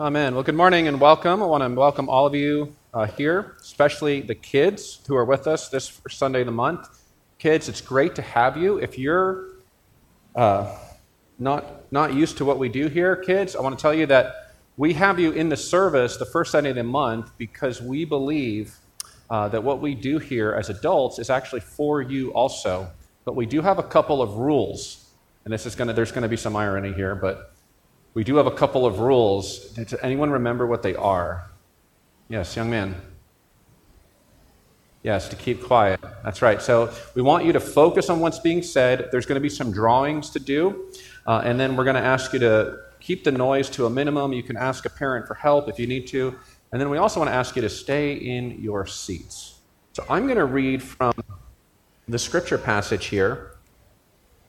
Amen. Well, good morning and welcome. I want to welcome all of you uh, here, especially the kids who are with us this Sunday of the month. Kids, it's great to have you. If you're uh, not, not used to what we do here, kids, I want to tell you that we have you in the service the first Sunday of the month because we believe uh, that what we do here as adults is actually for you also. But we do have a couple of rules, and this is going to, there's going to be some irony here, but we do have a couple of rules. Does anyone remember what they are? Yes, young man. Yes, to keep quiet. That's right. So we want you to focus on what's being said. There's going to be some drawings to do, uh, and then we're going to ask you to keep the noise to a minimum. You can ask a parent for help if you need to. And then we also want to ask you to stay in your seats. So I'm going to read from the scripture passage here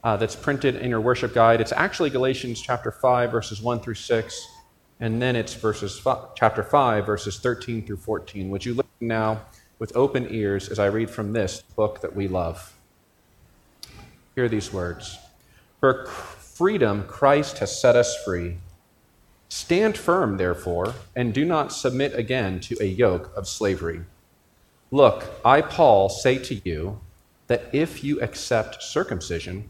uh, that's printed in your worship guide. It's actually Galatians chapter 5, verses 1 through 6, and then it's verses five, chapter 5, verses 13 through 14. Would you listen now with open ears as I read from this book that we love? Hear these words For freedom Christ has set us free. Stand firm, therefore, and do not submit again to a yoke of slavery. Look, I, Paul, say to you that if you accept circumcision,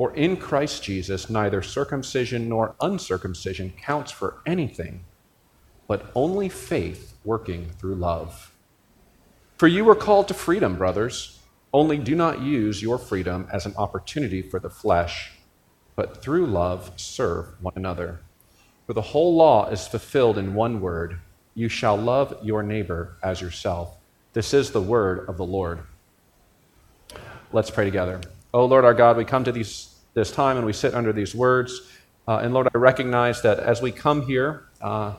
For in Christ Jesus, neither circumcision nor uncircumcision counts for anything, but only faith working through love. For you were called to freedom, brothers, only do not use your freedom as an opportunity for the flesh, but through love serve one another. For the whole law is fulfilled in one word you shall love your neighbor as yourself. This is the word of the Lord. Let's pray together. Oh Lord our God, we come to these this time and we sit under these words. Uh, and Lord, I recognize that as we come here, uh,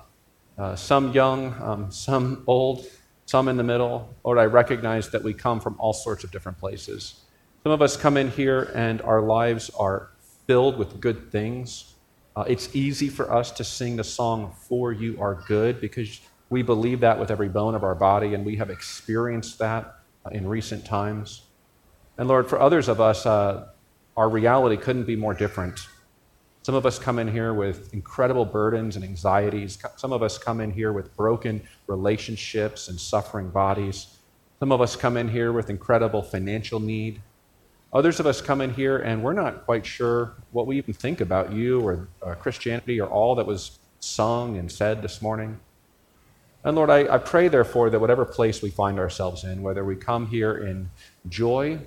uh, some young, um, some old, some in the middle, Lord, I recognize that we come from all sorts of different places. Some of us come in here and our lives are filled with good things. Uh, it's easy for us to sing the song, For You Are Good, because we believe that with every bone of our body and we have experienced that uh, in recent times. And Lord, for others of us, uh, our reality couldn't be more different. Some of us come in here with incredible burdens and anxieties. Some of us come in here with broken relationships and suffering bodies. Some of us come in here with incredible financial need. Others of us come in here and we're not quite sure what we even think about you or uh, Christianity or all that was sung and said this morning. And Lord, I, I pray, therefore, that whatever place we find ourselves in, whether we come here in joy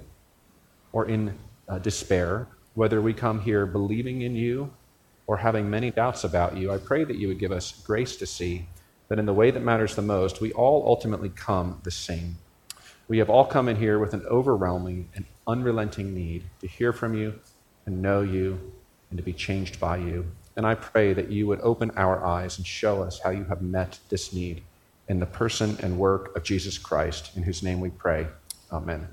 or in uh, despair, whether we come here believing in you or having many doubts about you, I pray that you would give us grace to see that in the way that matters the most, we all ultimately come the same. We have all come in here with an overwhelming and unrelenting need to hear from you and know you and to be changed by you. And I pray that you would open our eyes and show us how you have met this need in the person and work of Jesus Christ, in whose name we pray. Amen.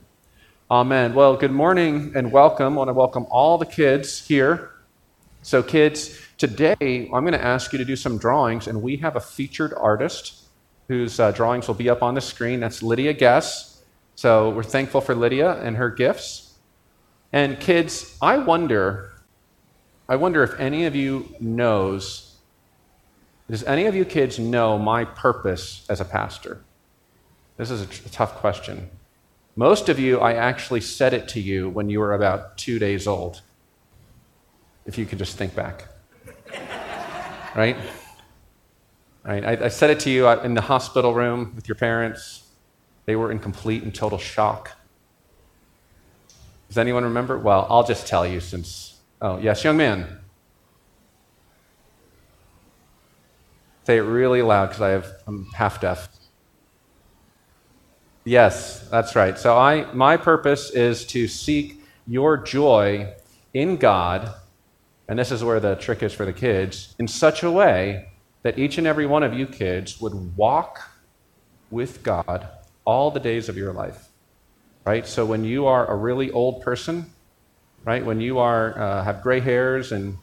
Amen. Well, good morning and welcome. I want to welcome all the kids here. So, kids, today I'm going to ask you to do some drawings, and we have a featured artist whose uh, drawings will be up on the screen. That's Lydia Guess. So, we're thankful for Lydia and her gifts. And, kids, I wonder, I wonder if any of you knows, does any of you kids know my purpose as a pastor? This is a, t- a tough question. Most of you, I actually said it to you when you were about two days old. If you could just think back. right? Right? I, I said it to you in the hospital room with your parents. They were in complete and total shock. Does anyone remember? Well, I'll just tell you since. Oh, yes, young man. Say it really loud because I have I'm half deaf. Yes, that's right. So I my purpose is to seek your joy in God, and this is where the trick is for the kids, in such a way that each and every one of you kids would walk with God all the days of your life. Right? So when you are a really old person, right, when you are, uh, have gray hairs and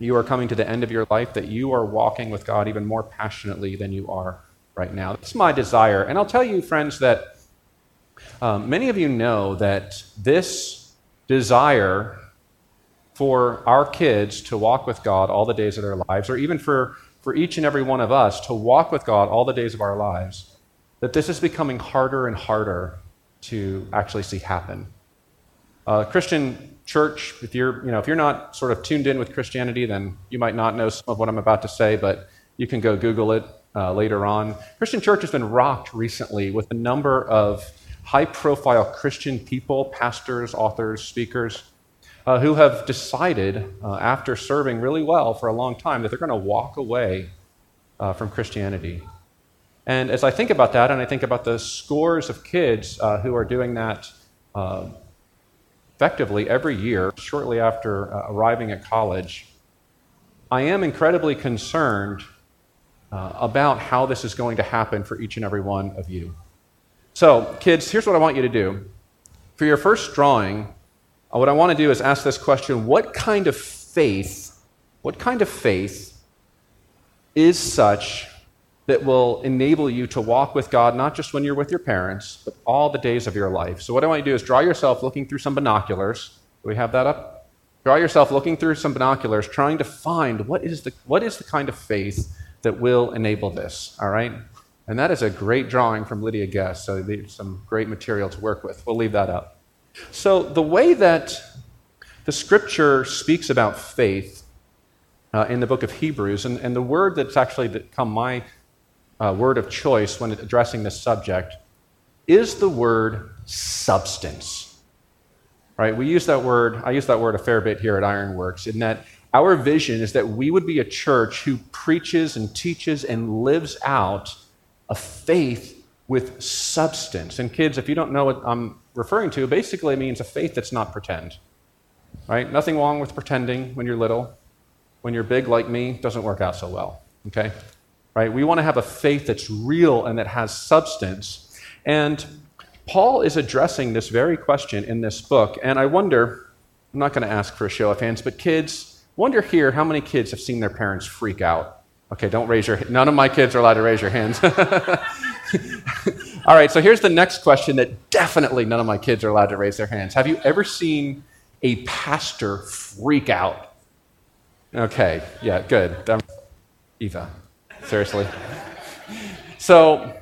you are coming to the end of your life, that you are walking with God even more passionately than you are right now. That's my desire. And I'll tell you, friends, that um, many of you know that this desire for our kids to walk with God all the days of their lives, or even for, for each and every one of us to walk with God all the days of our lives, that this is becoming harder and harder to actually see happen. Uh, Christian church, if you're, you know, if you're not sort of tuned in with Christianity, then you might not know some of what I'm about to say, but you can go Google it uh, later on. Christian church has been rocked recently with a number of high profile Christian people, pastors, authors, speakers, uh, who have decided, uh, after serving really well for a long time, that they're going to walk away uh, from Christianity. And as I think about that, and I think about the scores of kids uh, who are doing that uh, effectively every year, shortly after uh, arriving at college, I am incredibly concerned about how this is going to happen for each and every one of you. So, kids, here's what I want you to do. For your first drawing, uh, what I want to do is ask this question What kind of faith, what kind of faith is such that will enable you to walk with God, not just when you're with your parents, but all the days of your life? So, what I want you to do is draw yourself looking through some binoculars. Do we have that up? Draw yourself looking through some binoculars, trying to find what is the, what is the kind of faith that will enable this, all right? And that is a great drawing from Lydia Guest, so some great material to work with. We'll leave that up. So, the way that the scripture speaks about faith uh, in the book of Hebrews, and, and, the word that's actually become my uh, word of choice when addressing this subject, is the word substance. Right? We use that word, I use that word a fair bit here at Ironworks, in that our vision is that we would be a church who preaches and teaches and lives out a faith with substance. And kids, if you don't know what I'm referring to basically it means a faith that's not pretend. Right? Nothing wrong with pretending when you're little. When you're big like me, doesn't work out so well. Okay? Right? We want to have a faith that's real and that has substance. And Paul is addressing this very question in this book. And I wonder, I'm not going to ask for a show of hands, but kids, wonder here how many kids have seen their parents freak out. Okay, don't raise your none of my kids are allowed to raise your hands. All right, so here's the next question that definitely none of my kids are allowed to raise their hands. Have you ever seen a pastor freak out? Okay, yeah, good. Um, Eva, seriously. So,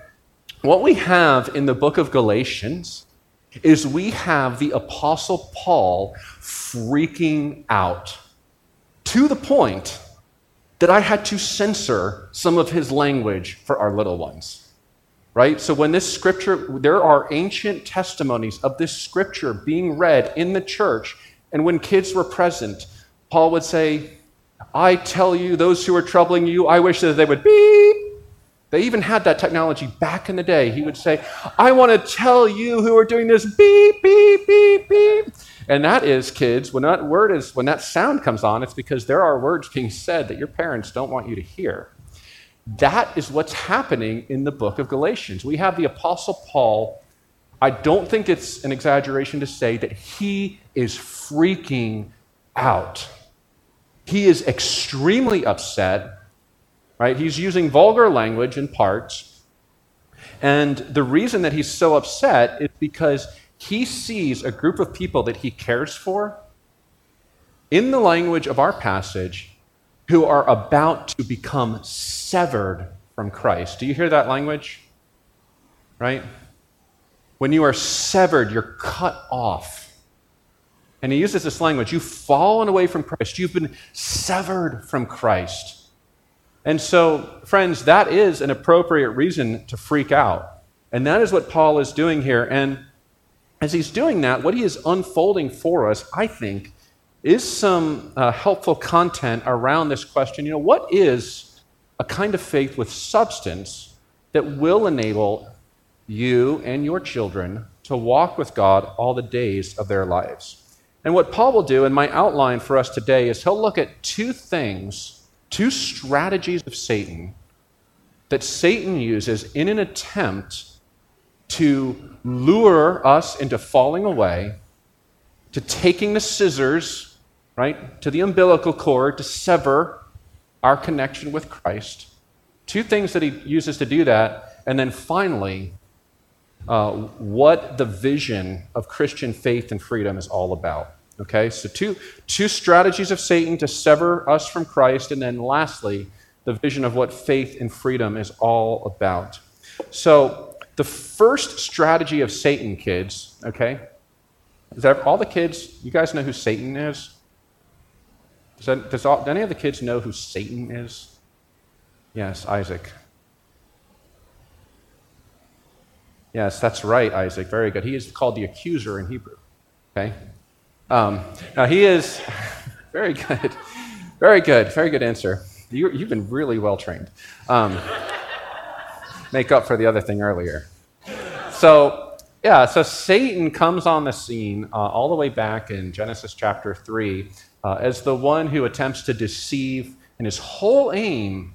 what we have in the book of Galatians is we have the Apostle Paul freaking out to the point that I had to censor some of his language for our little ones right? So when this scripture, there are ancient testimonies of this scripture being read in the church, and when kids were present, Paul would say, I tell you, those who are troubling you, I wish that they would beep. They even had that technology back in the day. He would say, I want to tell you who are doing this beep, beep, beep, beep. And that is, kids, when that word is, when that sound comes on, it's because there are words being said that your parents don't want you to hear. That is what's happening in the book of Galatians. We have the Apostle Paul. I don't think it's an exaggeration to say that he is freaking out. He is extremely upset, right? He's using vulgar language in parts. And the reason that he's so upset is because he sees a group of people that he cares for in the language of our passage who are about to become severed from Christ. Do you hear that language? Right? When you are severed, you're cut off. And he uses this language you've fallen away from Christ, you've been severed from Christ. And so, friends, that is an appropriate reason to freak out. And that is what Paul is doing here. And as he's doing that, what he is unfolding for us, I think, is some uh, helpful content around this question. You know, what is a kind of faith with substance that will enable you and your children to walk with God all the days of their lives? And what Paul will do in my outline for us today is he'll look at two things, two strategies of Satan that Satan uses in an attempt to lure us into falling away, to taking the scissors, right, to the umbilical cord to sever our connection with Christ. Two things that he uses to do that. And then finally, uh, what the vision of Christian faith and freedom is all about. Okay, so two, two strategies of Satan to sever us from Christ, and then lastly, the vision of what faith and freedom is all about. So, the first strategy of Satan, kids, okay, is that all the kids, you guys know who Satan is? Does, that, does all, do any of the kids know who Satan is? Yes, Isaac. Yes, that's right, Isaac. Very good. He is called the accuser in Hebrew. Okay? Um, now, he is very good. Very good. Very good answer. You, have been really well trained. Um, make up for the other thing earlier. So, yeah, so Satan comes on the scene uh, all the way back in Genesis chapter 3 uh, as the one who attempts to deceive, and his whole aim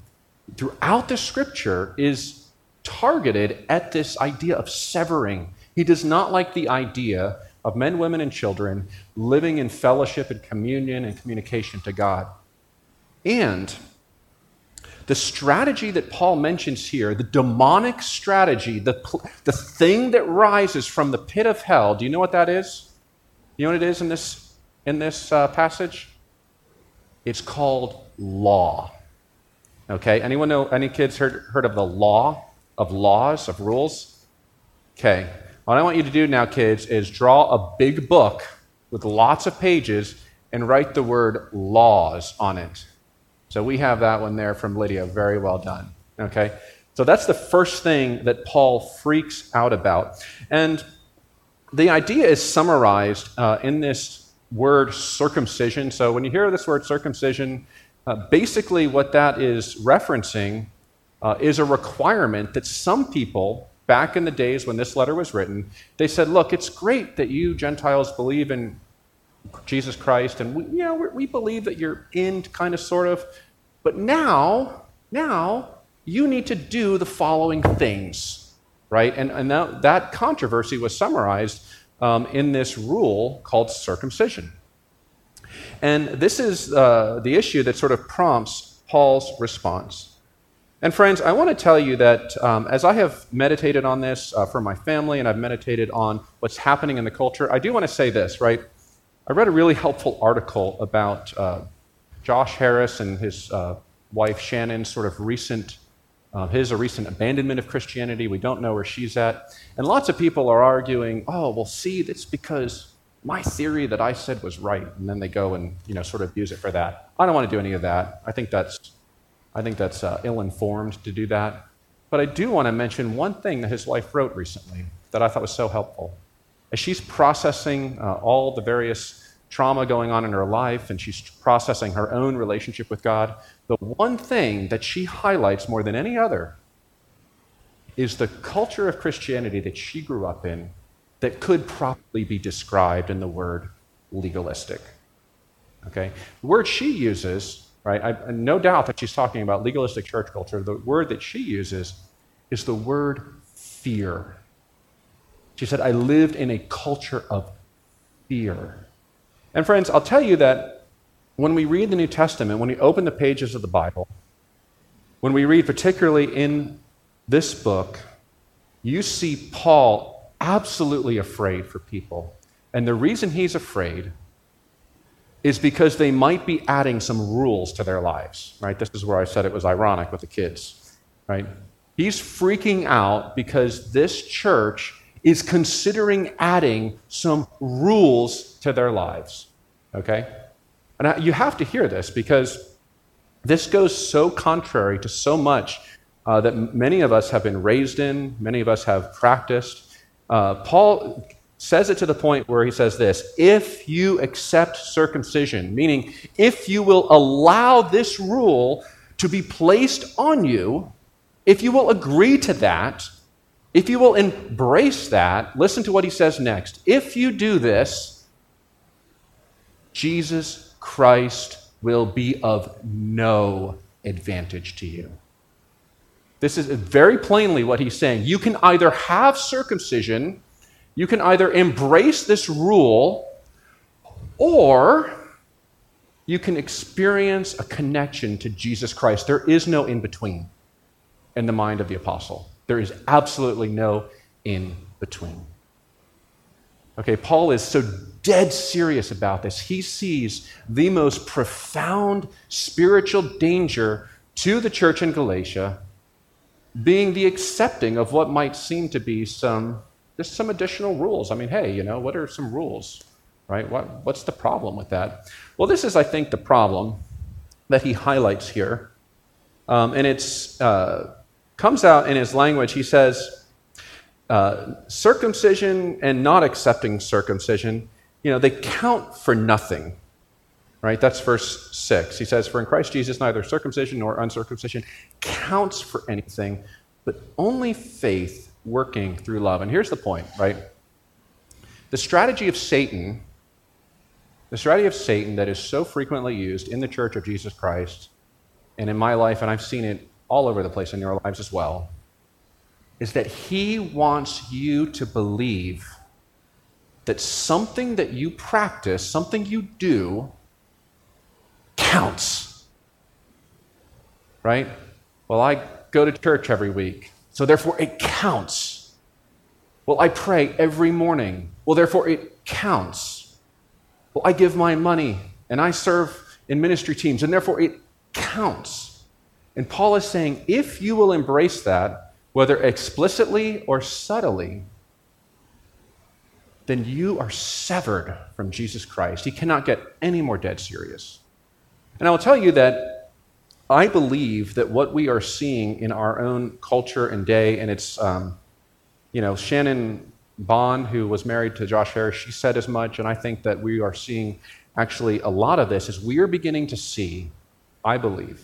throughout the scripture is targeted at this idea of severing. He does not like the idea of men, women, and children living in fellowship and communion and communication to God. And the strategy that Paul mentions here, the demonic strategy, the, the thing that rises from the pit of hell, do you know what that is? You know what it is in this, in this uh, passage? It's called law. Okay, anyone know, any kids heard, heard of the law? of laws, of rules? Okay. What I want you to do now, kids, is draw a big book with lots of pages and write the word laws on it. So we have that one there from Lydia. Very well done. Okay? So that's the first thing that Paul freaks out about. And the idea is summarized uh, in this word circumcision. So when you hear this word circumcision, uh, basically what that is referencing uh, is a requirement that some people, back in the days when this letter was written, they said, look, it's great that you Gentiles believe in Jesus Christ, and we, you know, we believe that you're in, kind of, sort of, but now, now, you need to do the following things, right? And, and that, that controversy was summarized um, in this rule called circumcision. And this is uh, the issue that sort of prompts Paul's response. And friends, I want to tell you that um, as I have meditated on this uh, for my family and I've meditated on what's happening in the culture, I do want to say this, right? I read a really helpful article about uh, Josh Harris and his uh, wife Shannon's sort of recent, uh, his a recent abandonment of Christianity. We don't know where she's at. And lots of people are arguing, oh, well, see, that's because my theory that I said was right. And then they go and, you know, sort of use it for that. I don't want to do any of that. I think that's I think that's uh, ill informed to do that. But I do want to mention one thing that his wife wrote recently that I thought was so helpful. As she's processing uh, all the various trauma going on in her life and she's processing her own relationship with God, the one thing that she highlights more than any other is the culture of Christianity that she grew up in that could properly be described in the word legalistic. Okay? The word she uses right? I, no doubt that she's talking about legalistic church culture. The word that she uses is the word fear. She said, I lived in a culture of fear. And friends, I'll tell you that when we read the New Testament, when we open the pages of the Bible, when we read particularly in this book, you see Paul absolutely afraid for people. And the reason he's afraid is because they might be adding some rules to their lives, right? This is where I said it was ironic with the kids, right? He's freaking out because this church is considering adding some rules to their lives, okay? And you have to hear this because this goes so contrary to so much uh, that many of us have been raised in, many of us have practiced. Uh, Paul says it to the point where he says this if you accept circumcision, meaning if you will allow this rule to be placed on you, if you will agree to that, if you will embrace that, listen to what he says next. If you do this, Jesus Christ will be of no advantage to you. This is very plainly what he's saying. You can either have circumcision, you can either embrace this rule, or you can experience a connection to Jesus Christ. There is no in between in the mind of the apostle. There is absolutely no in between. Okay, Paul is so dead serious about this. He sees the most profound spiritual danger to the church in Galatia being the accepting of what might seem to be some just some additional rules. I mean, hey, you know, what are some rules? Right? What, what's the problem with that? Well, this is, I think, the problem that he highlights here. Um, and it's uh, comes out in his language. He says, uh, circumcision and not accepting circumcision, you know, they count for nothing. Right? That's verse 6. He says, For in Christ Jesus, neither circumcision nor uncircumcision counts for anything, but only faith working through love. And here's the point, right? The strategy of Satan, the strategy of Satan that is so frequently used in the church of Jesus Christ and in my life, and I've seen it all over the place in your lives as well, is that he wants you to believe that something that you practice, something you do, counts. Right? Well, I go to church every week, so therefore it counts. Well, I pray every morning, well, therefore it counts. Well, I give my money and I serve in ministry teams, and therefore it counts. And Paul is saying if you will embrace that, whether explicitly or subtly, then you are severed from Jesus Christ. He cannot get any more dead serious. And I will tell you that I believe that what we are seeing in our own culture and day, and it's, um, you know, Shannon Bond, who was married to Josh Harris, she said as much, and I think that we are seeing actually a lot of this, is we are beginning to see, I believe,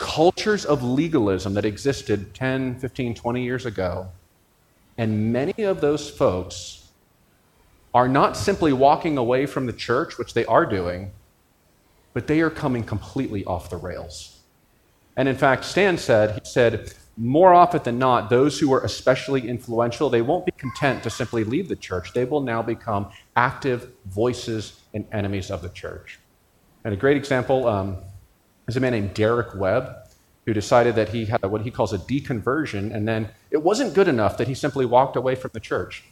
cultures of legalism that existed 10, 15, 20 years ago. And many of those folks are not simply walking away from the church, which they are doing, but they are coming completely off the rails. And in fact, Stan said, he said, more often than not, those who are especially influential, they won't be content to simply leave the church. They will now become active voices and enemies of the church. And a great example um, is a man named Derek Webb, who decided that he had what he calls a deconversion, and then it wasn't good enough that he simply walked away from the church.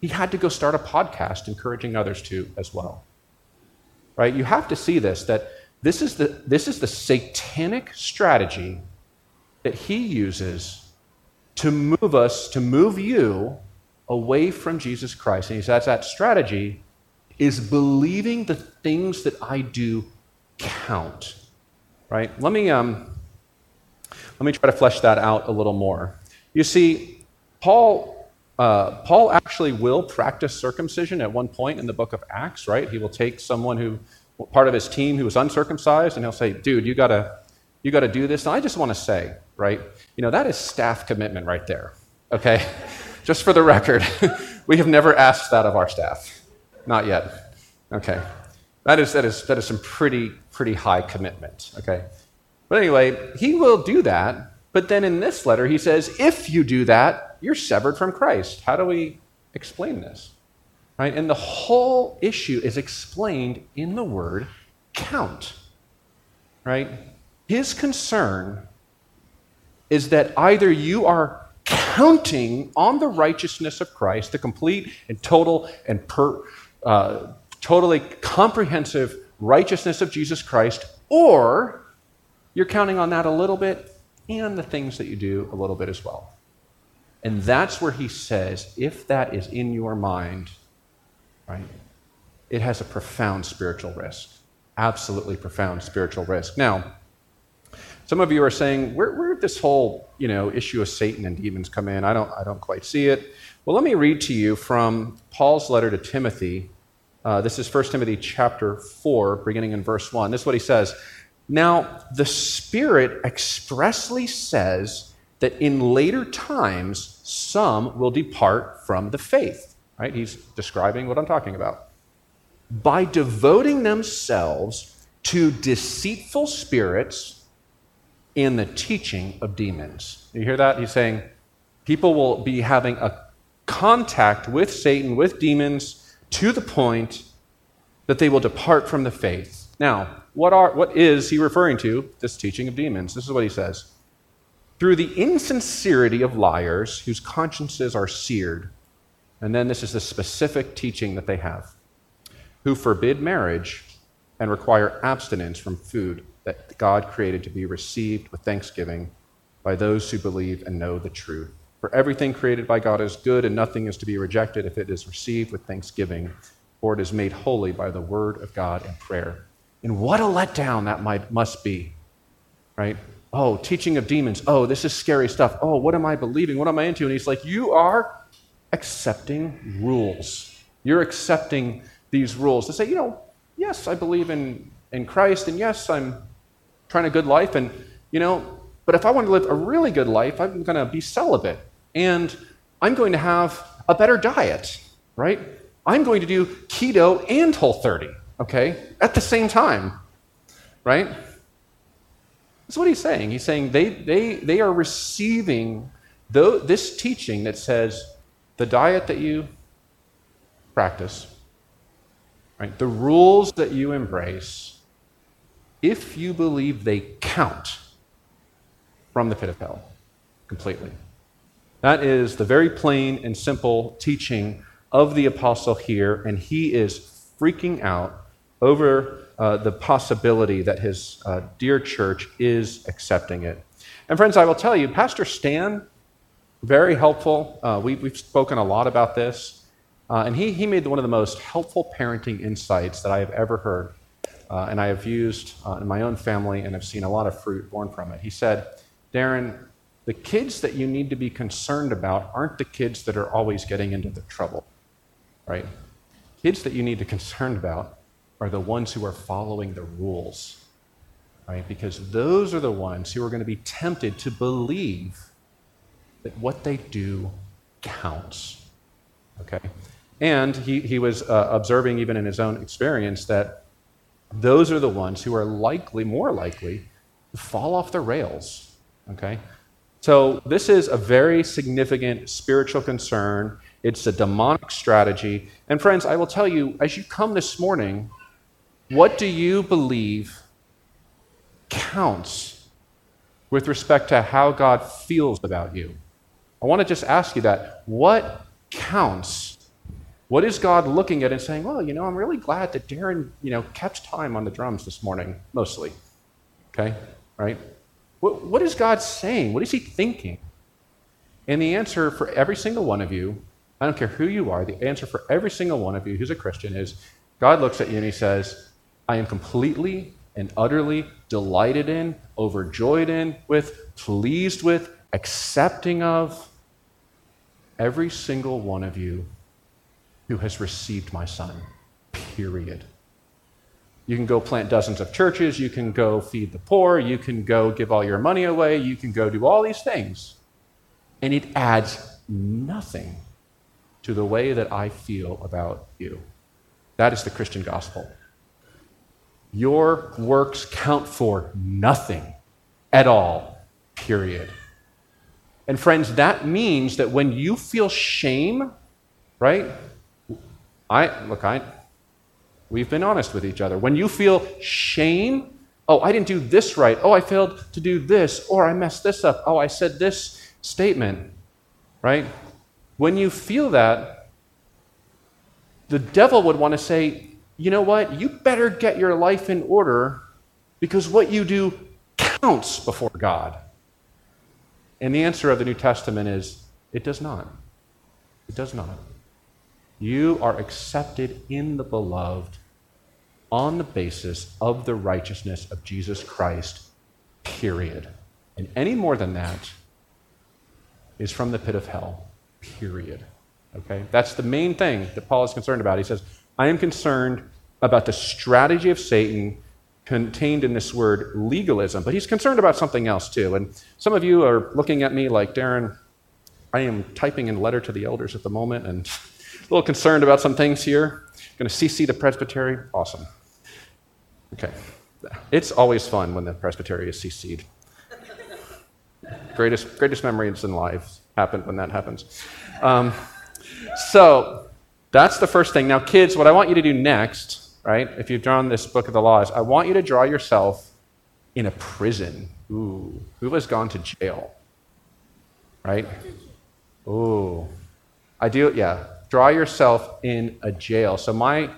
He had to go start a podcast encouraging others to as well right? You have to see this that this is the, this is the satanic strategy that he uses to move us, to move you away from Jesus Christ. And he says that strategy is believing the things that I do count. Right? Let me, um, let me try to flesh that out a little more. You see, Paul uh, Paul actually will practice circumcision at one point in the book of Acts, right? He will take someone who, part of his team who was uncircumcised, and he'll say, dude, you gotta, you gotta do this. And I just want to say, right, you know, that is staff commitment right there, okay? just for the record, we have never asked that of our staff. Not yet. Okay. That is, that is, that is some pretty, pretty high commitment, okay? But anyway, he will do that, but then in this letter, he says, if you do that, you're severed from Christ. How do we explain this? Right? And the whole issue is explained in the word count. Right? His concern is that either you are counting on the righteousness of Christ, the complete and total and per, uh, totally comprehensive righteousness of Jesus Christ, or you're counting on that a little bit and the things that you do a little bit as well. And that's where he says, if that is in your mind, right, it has a profound spiritual risk. Absolutely profound spiritual risk. Now, some of you are saying, where, where did this whole you know, issue of Satan and demons come in? I don't, I don't quite see it. Well, let me read to you from Paul's letter to Timothy. Uh, this is 1 Timothy chapter 4, beginning in verse 1. This is what he says. Now, the Spirit expressly says that in later times, some will depart from the faith. Right? He's describing what I'm talking about. By devoting themselves to deceitful spirits and the teaching of demons. You hear that? He's saying people will be having a contact with Satan, with demons, to the point that they will depart from the faith. Now, what, are, what is he referring to? This teaching of demons. This is what he says. Through the insincerity of liars whose consciences are seared, and then this is the specific teaching that they have, who forbid marriage and require abstinence from food that God created to be received with thanksgiving by those who believe and know the truth. For everything created by God is good, and nothing is to be rejected if it is received with thanksgiving, for it is made holy by the word of God and prayer. And what a letdown that might, must be, right? Oh, teaching of demons. Oh, this is scary stuff. Oh, what am I believing? What am I into? And he's like, You are accepting rules. You're accepting these rules to say, you know, yes, I believe in, in Christ, and yes, I'm trying a good life, and, you know, but if I want to live a really good life, I'm going to be celibate, and I'm going to have a better diet, right? I'm going to do keto and whole 30, okay, at the same time, right? That's what he's saying. He's saying they, they, they are receiving this teaching that says the diet that you practice, right, the rules that you embrace, if you believe they count from the pit of hell completely. That is the very plain and simple teaching of the apostle here, and he is freaking out over uh, the possibility that his uh, dear church is accepting it. And, friends, I will tell you, Pastor Stan, very helpful. Uh, we, have spoken a lot about this. Uh, and he, he made one of the most helpful parenting insights that I have ever heard. Uh, and I have used uh, in my own family and have seen a lot of fruit born from it. He said, Darin, the kids that you need to be concerned about aren't the kids that are always getting into the trouble, right? Kids that you need to concern about are the ones who are following the rules, right? Because those are the ones who are going to be tempted to believe that what they do counts, okay? And he, he was uh, observing, even in his own experience, that those are the ones who are likely, more likely, to fall off the rails, okay? So, this is a very significant spiritual concern. It's a demonic strategy. And, friends, I will tell you, as you come this morning, what do you believe counts with respect to how God feels about you? I want to just ask you that. What counts? What is God looking at and saying, well, you know, I'm really glad that Darin, you know, kept time on the drums this morning, mostly. Okay? Right? What, what is God saying? What is He thinking? And the answer for every single one of you, I don't care who you are, the answer for every single one of you who's a Christian is God looks at you and He says, I am completely and utterly delighted in, overjoyed in, with, pleased with, accepting of every single one of you who has received my son. Period. You can go plant dozens of churches, you can go feed the poor, you can go give all your money away, you can go do all these things. And it adds nothing to the way that I feel about you. That is the Christian gospel. Your works count for nothing at all, period. And friends, that means that when you feel shame, right? I look, I we've been honest with each other. When you feel shame, oh, I didn't do this right. Oh, I failed to do this, or I messed this up. Oh, I said this statement, right? When you feel that, the devil would want to say, you know what? You better get your life in order because what you do counts before God. And the answer of the New Testament is it does not. It does not. You are accepted in the beloved on the basis of the righteousness of Jesus Christ, period. And any more than that is from the pit of hell, period. Okay? That's the main thing that Paul is concerned about. He says, I am concerned about the strategy of Satan contained in this word legalism, but he's concerned about something else too. And some of you are looking at me like, Darin, I am typing in a letter to the elders at the moment and a little concerned about some things here. Going to CC the presbytery. Awesome. Okay. It's always fun when the presbytery is CC'd. greatest, greatest memories in life happen when that happens. Um, so that's the first thing. Now, kids, what I want you to do next, right, if you've drawn this book of the laws, I want you to draw yourself in a prison. Ooh, who has gone to jail? Right? Ooh. I do, yeah. Draw yourself in a jail. So my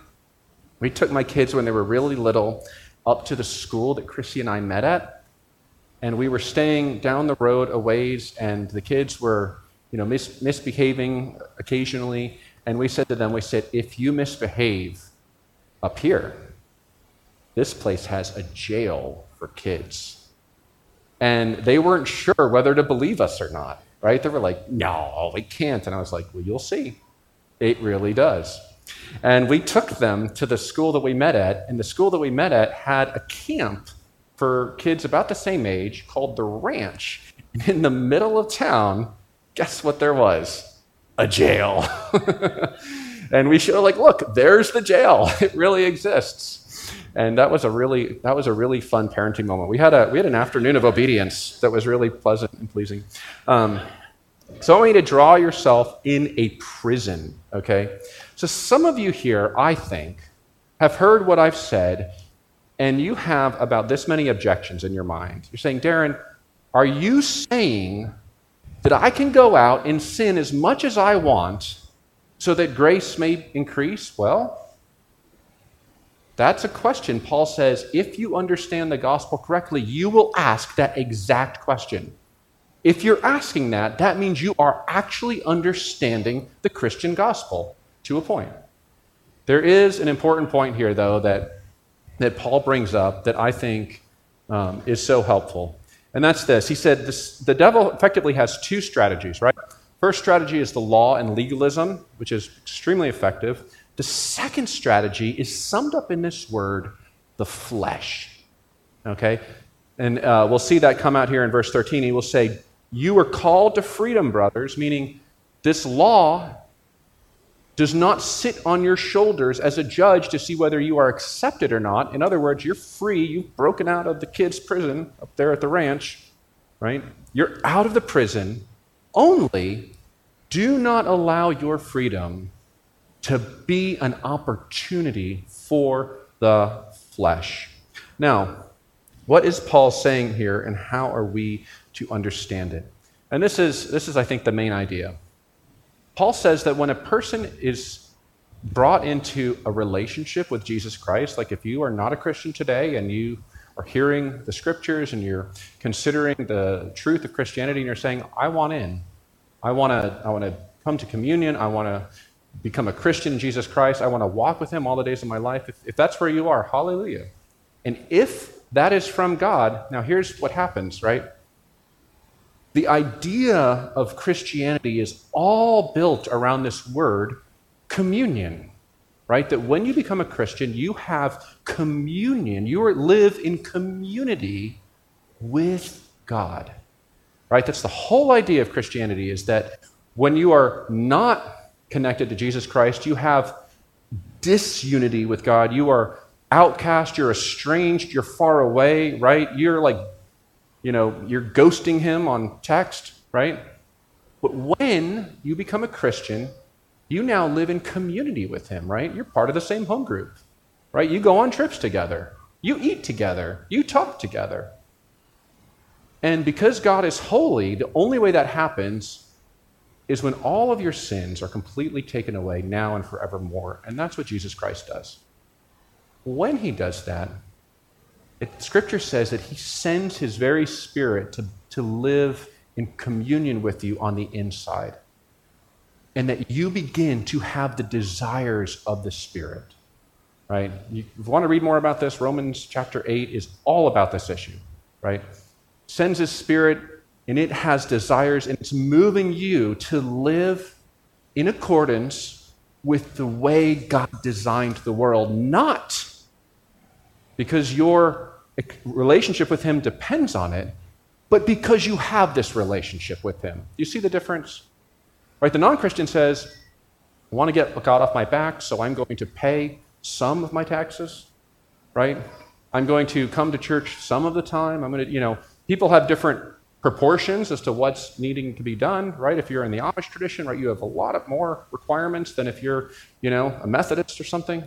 we took my kids when they were really little up to the school that Chrissy and I met at. And we were staying down the road a ways, and the kids were, you know, mis- misbehaving occasionally. And we said to them, we said, if you misbehave up here, this place has a jail for kids. And they weren't sure whether to believe us or not, right? They were like, no, we can't. And I was like, well, you'll see. It really does. And we took them to the school that we met at, and the school that we met at had a camp for kids about the same age called the Ranch. And in the middle of town, guess what there was? A jail. and we showed like, look, there's the jail. It really exists. And that was a really that was a really fun parenting moment. We had a we had an afternoon of obedience that was really pleasant and pleasing. Um, so I want you to draw yourself in a prison, okay? So some of you here, I think, have heard what I've said, and you have about this many objections in your mind. You're saying, Darin, are you saying that I can go out and sin as much as I want so that grace may increase? Well, that's a question. Paul says, if you understand the gospel correctly, you will ask that exact question. If you're asking that, that means you are actually understanding the Christian gospel to a point. There is an important point here, though, that, that Paul brings up that I think um, is so helpful. And that's this. He said this, the devil effectively has two strategies, right? First strategy is the law and legalism, which is extremely effective. The second strategy is summed up in this word, the flesh. Okay? And uh, we'll see that come out here in verse 13. He will say, you are called to freedom, brothers, meaning this law does not sit on your shoulders as a judge to see whether you are accepted or not. In other words, you're free. You've broken out of the kids' prison up there at the ranch, right? You're out of the prison. Only do not allow your freedom to be an opportunity for the flesh. Now, what is Paul saying here, and how are we to understand it. And this is, this is, I think, the main idea. Paul says that when a person is brought into a relationship with Jesus Christ, like if you are not a Christian today and you are hearing the scriptures and you're considering the truth of Christianity and you're saying, I want in, I want to, I want to come to communion, I want to become a Christian in Jesus Christ, I want to walk with Him all the days of my life. If, if that's where you are, hallelujah. And if that is from God, now here's what happens, right? The idea of Christianity is all built around this word communion, right? That when you become a Christian, you have communion. You live in community with God, right? That's the whole idea of Christianity is that when you are not connected to Jesus Christ, you have disunity with God. You are outcast, you're estranged, you're far away, right? You're like you know, you're ghosting him on text, right? But when you become a Christian, you now live in community with him, right? You're part of the same home group, right? You go on trips together, you eat together, you talk together. And because God is holy, the only way that happens is when all of your sins are completely taken away now and forevermore. And that's what Jesus Christ does. When he does that, it, scripture says that he sends his very spirit to, to live in communion with you on the inside. And that you begin to have the desires of the Spirit. Right? You, you want to read more about this, Romans chapter 8 is all about this issue. Right? Sends his spirit, and it has desires, and it's moving you to live in accordance with the way God designed the world, not because your relationship with Him depends on it, but because you have this relationship with Him. Do you see the difference? Right? The non Christian says, I want to get God off my back, so I'm going to pay some of my taxes, right? I'm going to come to church some of the time. I'm going to, you know, people have different proportions as to what's needing to be done, right? If you're in the Amish tradition, right, you have a lot of more requirements than if you're, you know, a Methodist or something,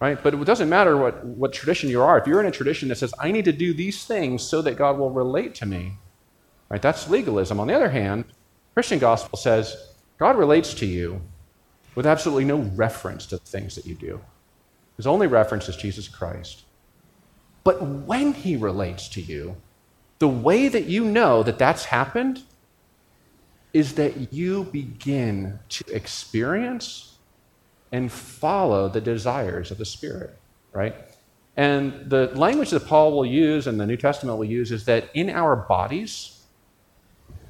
right? But it doesn't matter what, what tradition you are. If you're in a tradition that says, I need to do these things so that God will relate to me, right, that's legalism. On the other hand, Christian gospel says, God relates to you with absolutely no reference to the things that you do. His only reference is Jesus Christ. But when he relates to you, the way that you know that that's happened is that you begin to experience and follow the desires of the Spirit, right? And the language that Paul will use and the New Testament will use is that in our bodies,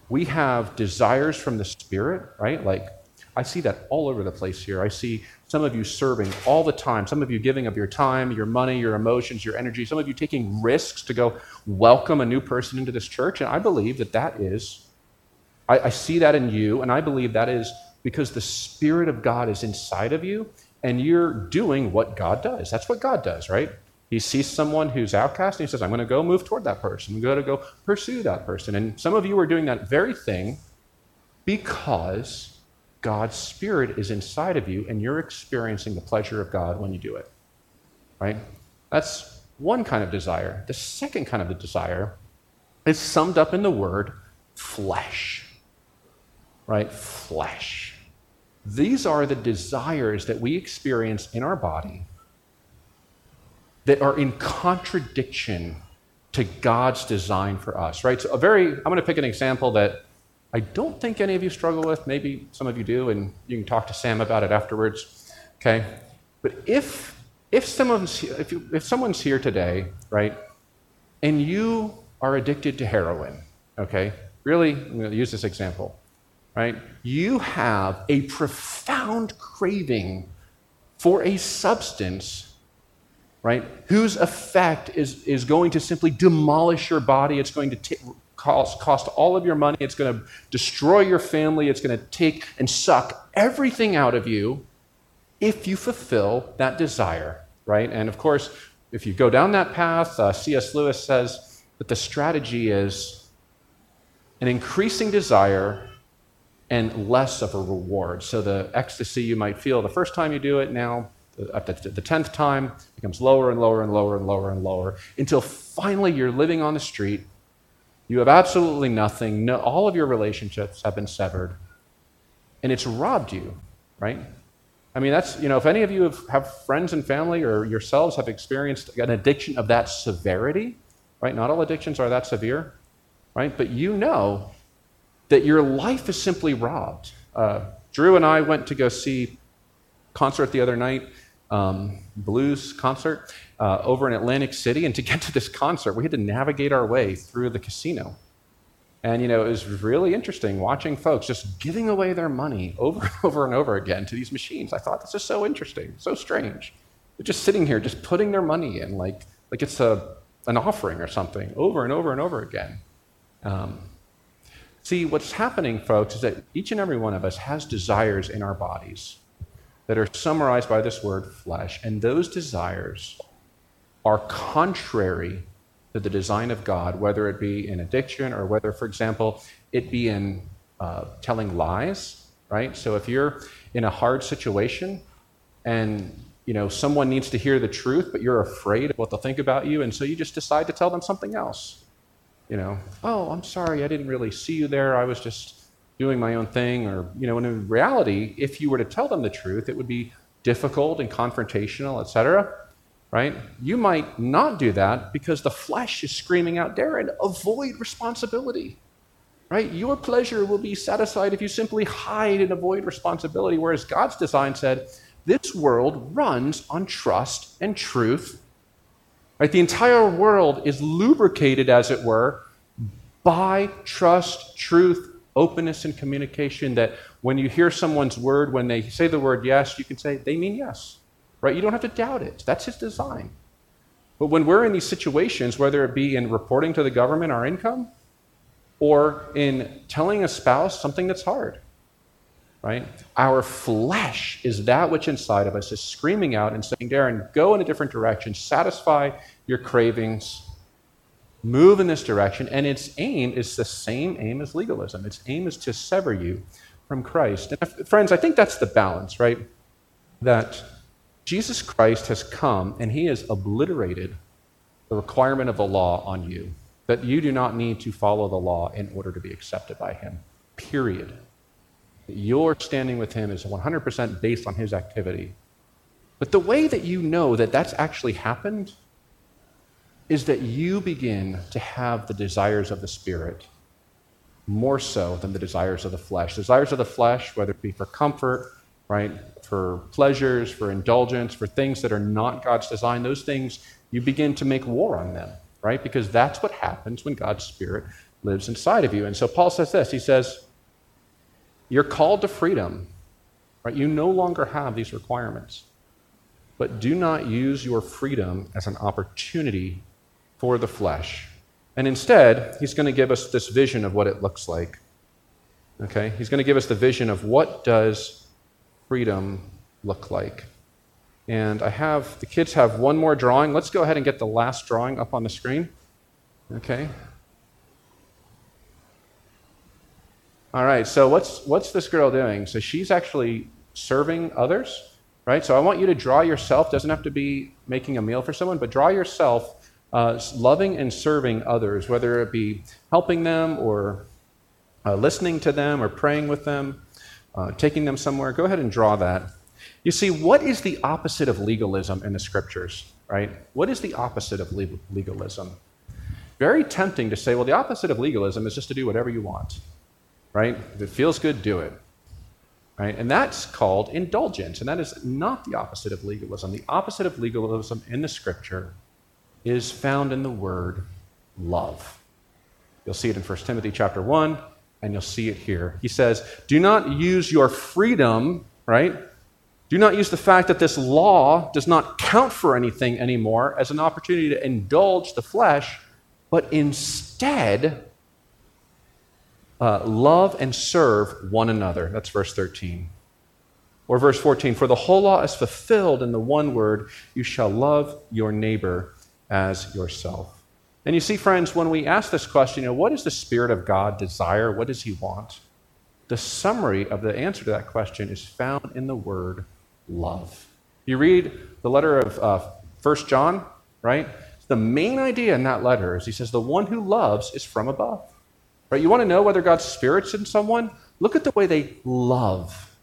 we have desires from the Spirit, right? Like, I see that all over the place here. I see some of you serving all the time, some of you giving of your time, your money, your emotions, your energy, some of you taking risks to go welcome a new person into this church. And I believe that that is, I, I see that in you, and I believe that is because the Spirit of God is inside of you, and you're doing what God does. That's what God does, right? He sees someone who's outcast and he says, I'm going to go move toward that person. I'm going to go pursue that person. And some of you are doing that very thing because God's Spirit is inside of you and you're experiencing the pleasure of God when you do it. Right? That's one kind of desire. The second kind of desire is summed up in the word flesh. Right? Flesh. These are the desires that we experience in our body that are in contradiction to God's design for us, right? So, a very, I'm going to pick an example that I don't think any of you struggle with. Maybe some of you do, and you can talk to Sam about it afterwards, okay? But if, if, someone's, if, you, if someone's here today, right, and you are addicted to heroin, okay? Really, I'm going to use this example, right? You have a profound craving for a substance right? Whose effect is, is going to simply demolish your body. It's going to t- cost, cost all of your money. It's going to destroy your family. It's going to take and suck everything out of you if you fulfill that desire, right? And of course, if you go down that path, uh, C.S. Lewis says that the strategy is an increasing desire and less of a reward. So the ecstasy you might feel the first time you do it now uh, at the, the 10th time, becomes lower and lower and lower and lower and lower until finally you're living on the street. You have absolutely nothing. No, all of your relationships have been severed. And it's robbed you, right? I mean, that's, you know, if any of you have, have friends and family or yourselves have experienced an addiction of that severity, right? Not all addictions are that severe, right? But you know that your life is simply robbed. Uh, Drew and I went to go see concert the other night um, blues concert uh, over in Atlantic City. And to get to this concert, we had to navigate our way through the casino. And, you know, it was really interesting watching folks just giving away their money over and over and over again to these machines. I thought this is so interesting, so strange. They're just sitting here, just putting their money in like, like it's a, an offering or something over and over and over again. Um, see, what's happening, folks, is that each and every one of us has desires in our bodies that are summarized by this word flesh, and those desires are contrary to the design of God, whether it be in addiction or whether, for example, it be in uh, telling lies, right? So if you're in a hard situation and you know someone needs to hear the truth, but you're afraid of what they'll think about you, and so you just decide to tell them something else. You know, oh, I'm sorry, I didn't really see you there. I was just doing my own thing, or, you know, and in reality, if you were to tell them the truth, it would be difficult and confrontational, etc. Right? You might not do that because the flesh is screaming out, Darin, avoid responsibility. Right? Your pleasure will be satisfied if you simply hide and avoid responsibility, whereas God's design said, this world runs on trust and truth. Right? The entire world is lubricated, as it were, by trust, truth, openness and communication that when you hear someone's word, when they say the word yes, you can say, they mean yes. Right? You don't have to doubt it. That's his design. But when we're in these situations, whether it be in reporting to the government our income or in telling a spouse something that's hard, right? Our flesh is that which inside of us is screaming out and saying, Darin, go in a different direction, satisfy your cravings, move in this direction, and its aim is the same aim as legalism. Its aim is to sever you from Christ. And if, friends, I think that's the balance, right? That Jesus Christ has come and he has obliterated the requirement of the law on you, that you do not need to follow the law in order to be accepted by him, period. Your standing with him is 100% based on his activity. But the way that you know that that's actually happened is that you begin to have the desires of the Spirit more so than the desires of the flesh. Desires of the flesh, whether it be for comfort, right, for pleasures, for indulgence, for things that are not God's design, those things, you begin to make war on them, right? Because that's what happens when God's Spirit lives inside of you. And so Paul says this He says, You're called to freedom, right? You no longer have these requirements. But do not use your freedom as an opportunity for the flesh. And instead, he's going to give us this vision of what it looks like. Okay? He's going to give us the vision of what does freedom look like. And I have the kids have one more drawing. Let's go ahead and get the last drawing up on the screen. Okay? All right, so what's what's this girl doing? So she's actually serving others, right? So I want you to draw yourself, doesn't have to be making a meal for someone, but draw yourself uh, loving and serving others, whether it be helping them or uh, listening to them or praying with them, uh, taking them somewhere, go ahead and draw that. You see, what is the opposite of legalism in the scriptures, right? What is the opposite of legalism? Very tempting to say, well, the opposite of legalism is just to do whatever you want, right? If it feels good, do it. Right? And that's called indulgence, and that is not the opposite of legalism. The opposite of legalism in the scripture is found in the word love. You'll see it in 1 Timothy chapter 1, and you'll see it here. He says, Do not use your freedom, right? Do not use the fact that this law does not count for anything anymore as an opportunity to indulge the flesh, but instead uh, love and serve one another. That's verse 13. Or verse 14 For the whole law is fulfilled in the one word, you shall love your neighbor as yourself. And you see, friends, when we ask this question, you know, what does the Spirit of God desire? What does He want? The summary of the answer to that question is found in the word love. You read the letter of uh, 1 John, right? The main idea in that letter is he says, the one who loves is from above. Right? You want to know whether God's Spirit's in someone? Look at the way they love.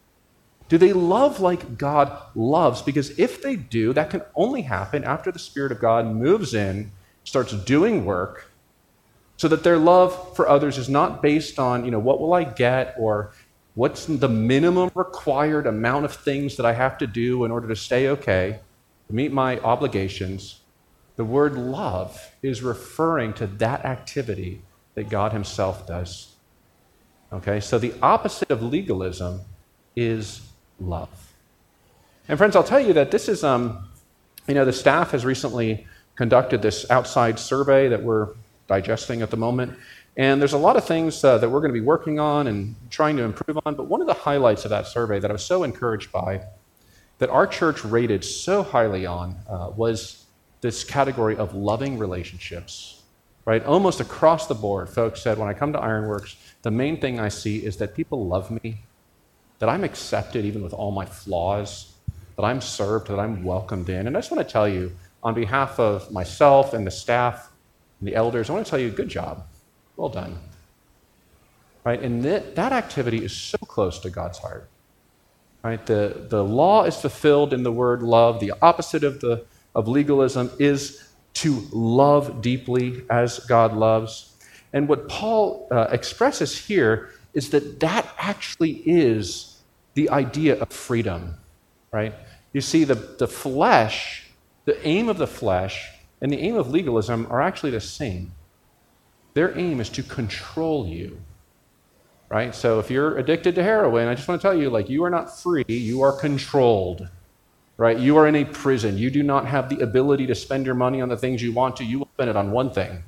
Do they love like God loves? Because if they do, that can only happen after the Spirit of God moves in, starts doing work, so that their love for others is not based on, you know, what will I get or what's the minimum required amount of things that I have to do in order to stay okay, to meet my obligations. The word love is referring to that activity that God Himself does. Okay, so the opposite of legalism is love. And friends, I'll tell you that this is, um, you know, the staff has recently conducted this outside survey that we're digesting at the moment. And there's a lot of things uh, that we're going to be working on and trying to improve on. But one of the highlights of that survey that I was so encouraged by, that our church rated so highly on, uh, was this category of loving relationships. Right? Almost across the board, folks said, when I come to Ironworks, the main thing I see is that people love me that I'm accepted even with all my flaws, that I'm served, that I'm welcomed in. And I just want to tell you, on behalf of myself and the staff and the elders, I want to tell you, good job. Well done. Right? And that, that activity is so close to God's heart. Right? The, the law is fulfilled in the word love. The opposite of, the, of legalism is to love deeply as God loves. And what Paul uh, expresses here is that that actually is the idea of freedom, right? You see, the, the flesh, the aim of the flesh, and the aim of legalism are actually the same. Their aim is to control you, right? So if you're addicted to heroin, I just want to tell you, like, you are not free, you are controlled, right? You are in a prison. You do not have the ability to spend your money on the things you want to. You will spend it on one thing,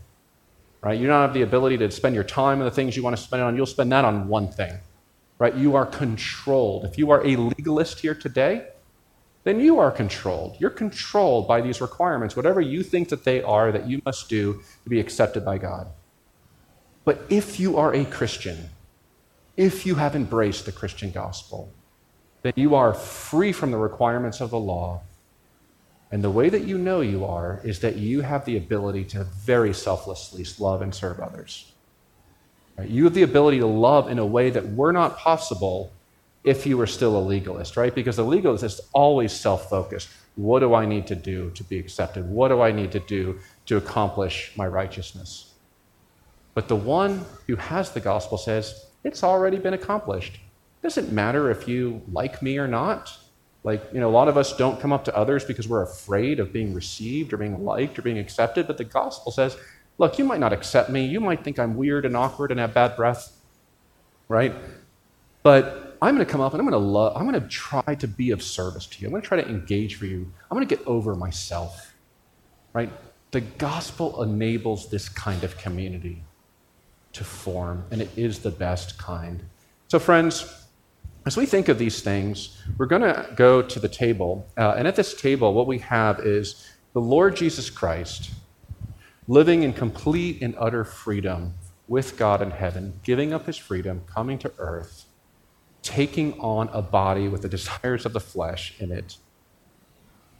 right? You don't have the ability to spend your time on the things you want to spend it on. You'll spend that on one thing right? You are controlled. If you are a legalist here today, then you are controlled. You're controlled by these requirements, whatever you think that they are that you must do to be accepted by God. But if you are a Christian, if you have embraced the Christian gospel, then you are free from the requirements of the law. And the way that you know you are is that you have the ability to very selflessly love and serve others. Right? You have the ability to love in a way that were not possible if you were still a legalist, right? Because the legalist is always self focused. What do I need to do to be accepted? What do I need to do to accomplish my righteousness? But the one who has the gospel says, it's already been accomplished. Doesn't matter if you like me or not. Like, you know, a lot of us don't come up to others because we're afraid of being received or being liked or being accepted. But the gospel says, look, you might not accept me. You might think I'm weird and awkward and have bad breath, right? But I'm going to come up and I'm going to love, I'm going to try to be of service to you. I'm going to try to engage for you. I'm going to get over myself, right? The gospel enables this kind of community to form, and it is the best kind. So, friends, as we think of these things, we're going to go to the table. Uh, and at this table, what we have is the Lord Jesus Christ living in complete and utter freedom with God in heaven, giving up his freedom, coming to earth, taking on a body with the desires of the flesh in it,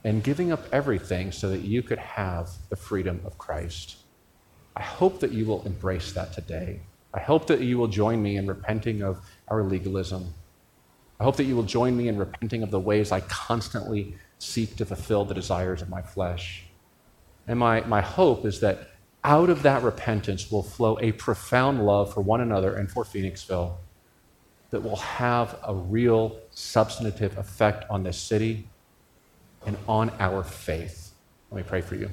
and giving up everything so that you could have the freedom of Christ. I hope that you will embrace that today. I hope that you will join me in repenting of our legalism I hope that you will join me in repenting of the ways I constantly seek to fulfill the desires of my flesh. And my, my hope is that out of that repentance will flow a profound love for one another and for Phoenixville that will have a real substantive effect on this city and on our faith. Let me pray for you.